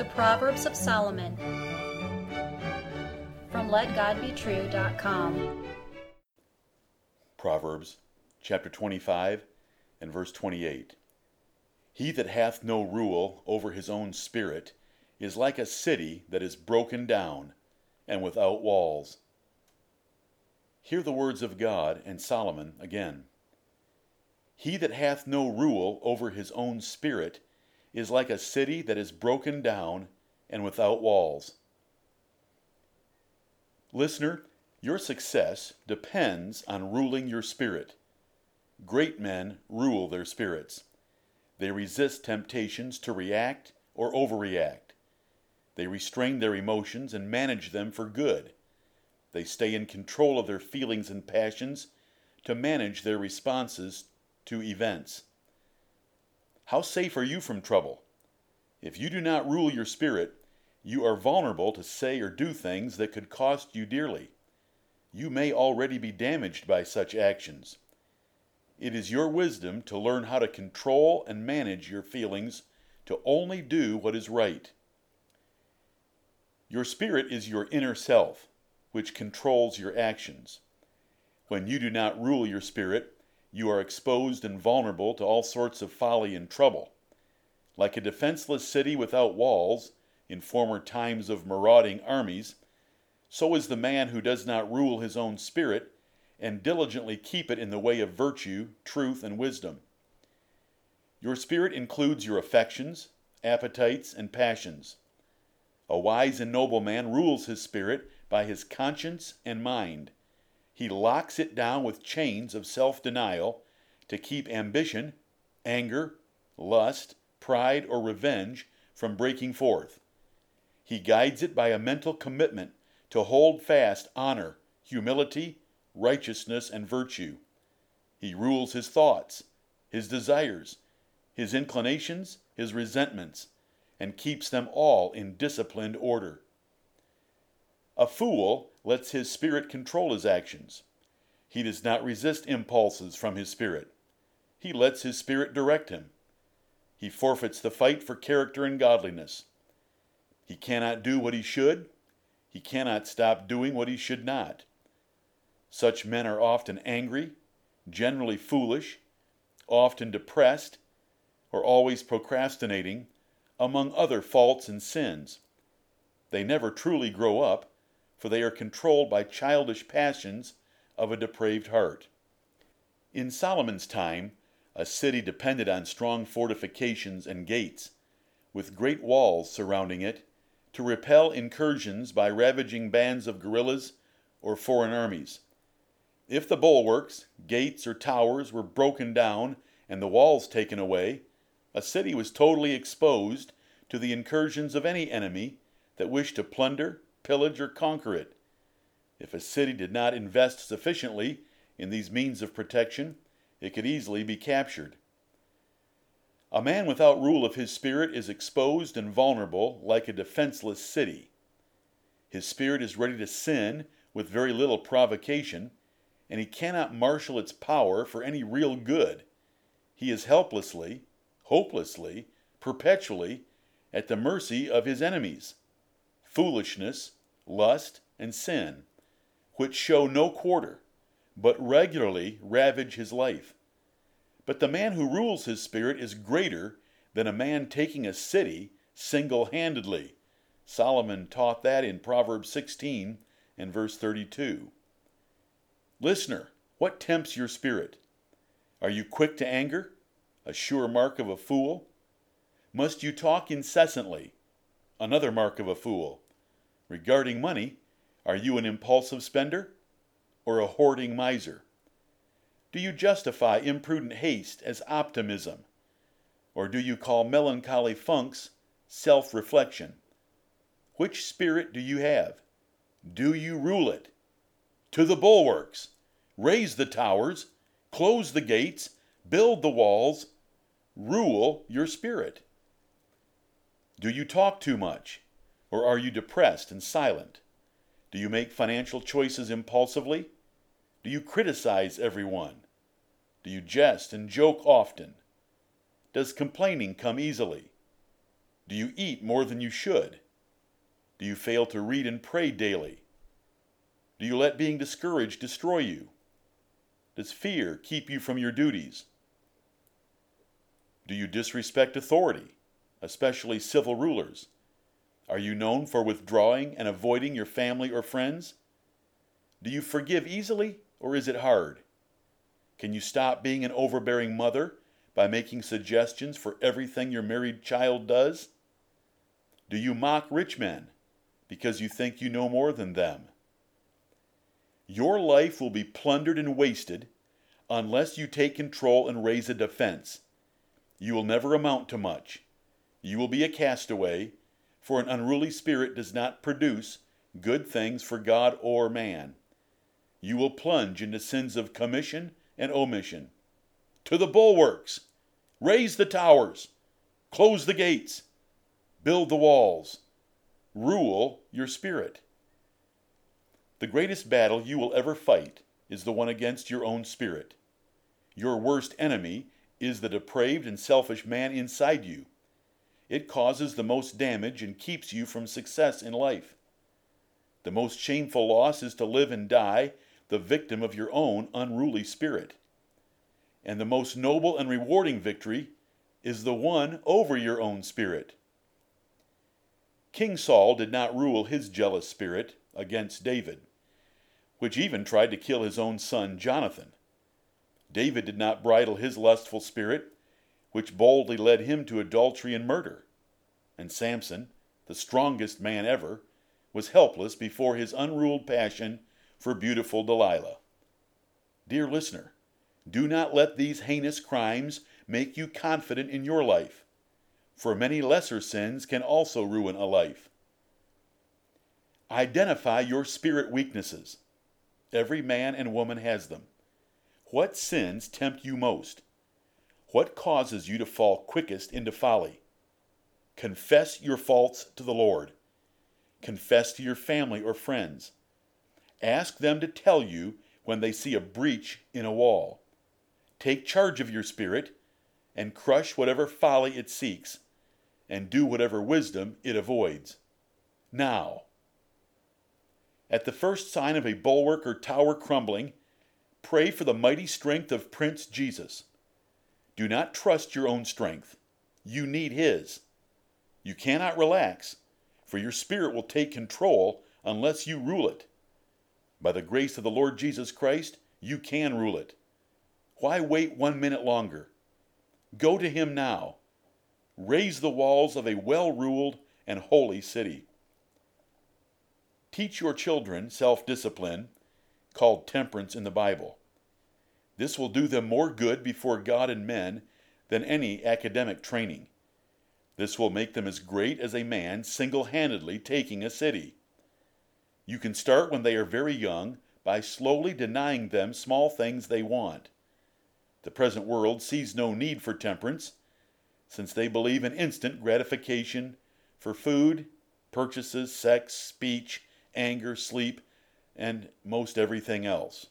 The Proverbs of Solomon from LetGodBetrue.com. Proverbs chapter 25 and verse 28. He that hath no rule over his own spirit is like a city that is broken down and without walls. Hear the words of God and Solomon again. He that hath no rule over his own spirit is like a city that is broken down and without walls. Listener, your success depends on ruling your spirit. Great men rule their spirits. They resist temptations to react or overreact. They restrain their emotions and manage them for good. They stay in control of their feelings and passions to manage their responses to events. How safe are you from trouble? If you do not rule your spirit, you are vulnerable to say or do things that could cost you dearly. You may already be damaged by such actions. It is your wisdom to learn how to control and manage your feelings to only do what is right. Your spirit is your inner self, which controls your actions. When you do not rule your spirit, you are exposed and vulnerable to all sorts of folly and trouble. Like a defenseless city without walls, in former times of marauding armies, so is the man who does not rule his own spirit and diligently keep it in the way of virtue, truth, and wisdom. Your spirit includes your affections, appetites, and passions. A wise and noble man rules his spirit by his conscience and mind. He locks it down with chains of self denial to keep ambition, anger, lust, pride, or revenge from breaking forth. He guides it by a mental commitment to hold fast honor, humility, righteousness, and virtue. He rules his thoughts, his desires, his inclinations, his resentments, and keeps them all in disciplined order. A fool lets his spirit control his actions. He does not resist impulses from his spirit. He lets his spirit direct him. He forfeits the fight for character and godliness. He cannot do what he should. He cannot stop doing what he should not. Such men are often angry, generally foolish, often depressed, or always procrastinating, among other faults and sins. They never truly grow up, for they are controlled by childish passions of a depraved heart. In Solomon's time, a city depended on strong fortifications and gates, with great walls surrounding it, to repel incursions by ravaging bands of guerrillas or foreign armies. If the bulwarks, gates, or towers were broken down and the walls taken away, a city was totally exposed to the incursions of any enemy that wished to plunder, pillage, or conquer it. If a city did not invest sufficiently in these means of protection, it could easily be captured. A man without rule of his spirit is exposed and vulnerable like a defenseless city. His spirit is ready to sin with very little provocation and he cannot marshal its power for any real good. He is helplessly, hopelessly, perpetually at the mercy of his enemies, foolishness, lust, and sin, which show no quarter, but regularly ravage his life. But the man who rules his spirit is greater than a man taking a city single handedly. Solomon taught that in Proverbs 16 and verse 32. Listener, what tempts your spirit? Are you quick to anger? A sure mark of a fool? Must you talk incessantly? Another mark of a fool. Regarding money, are you an impulsive spender or a hoarding miser? Do you justify imprudent haste as optimism? Or do you call melancholy funks self reflection? Which spirit do you have? Do you rule it? To the bulwarks! Raise the towers, close the gates, build the walls, rule your spirit. Do you talk too much? Or are you depressed and silent? Do you make financial choices impulsively? Do you criticize everyone? Do you jest and joke often? Does complaining come easily? Do you eat more than you should? Do you fail to read and pray daily? Do you let being discouraged destroy you? Does fear keep you from your duties? Do you disrespect authority, especially civil rulers? Are you known for withdrawing and avoiding your family or friends? Do you forgive easily, or is it hard? Can you stop being an overbearing mother by making suggestions for everything your married child does? Do you mock rich men because you think you know more than them? Your life will be plundered and wasted unless you take control and raise a defense. You will never amount to much. You will be a castaway, for an unruly spirit does not produce good things for God or man. You will plunge into sins of commission and omission. To the bulwarks! Raise the towers! Close the gates! Build the walls! Rule your spirit. The greatest battle you will ever fight is the one against your own spirit. Your worst enemy is the depraved and selfish man inside you. It causes the most damage and keeps you from success in life. The most shameful loss is to live and die the victim of your own unruly spirit. And the most noble and rewarding victory is the one over your own spirit. King Saul did not rule his jealous spirit against David which even tried to kill his own son Jonathan. David did not bridle his lustful spirit, which boldly led him to adultery and murder. And Samson, the strongest man ever, was helpless before his unruled passion for beautiful Delilah. Dear listener, do not let these heinous crimes make you confident in your life, for many lesser sins can also ruin a life. Identify your spirit weaknesses. Every man and woman has them. What sins tempt you most? What causes you to fall quickest into folly? Confess your faults to the Lord. Confess to your family or friends. Ask them to tell you when they see a breach in a wall. Take charge of your spirit and crush whatever folly it seeks, and do whatever wisdom it avoids. Now, at the first sign of a bulwark or tower crumbling, pray for the mighty strength of Prince Jesus. Do not trust your own strength. You need His. You cannot relax, for your spirit will take control unless you rule it. By the grace of the Lord Jesus Christ, you can rule it. Why wait one minute longer? Go to Him now. Raise the walls of a well ruled and holy city. Teach your children self discipline, called temperance in the Bible. This will do them more good before God and men than any academic training. This will make them as great as a man single handedly taking a city. You can start when they are very young by slowly denying them small things they want. The present world sees no need for temperance, since they believe in instant gratification for food, purchases, sex, speech, anger, sleep, and most everything else.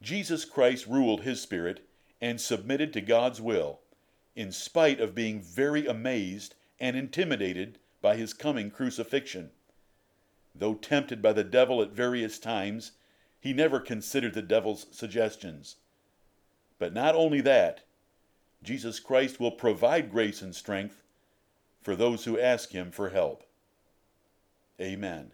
Jesus Christ ruled his spirit and submitted to God's will, in spite of being very amazed and intimidated by his coming crucifixion. Though tempted by the devil at various times, he never considered the devil's suggestions. But not only that, Jesus Christ will provide grace and strength for those who ask him for help. Amen.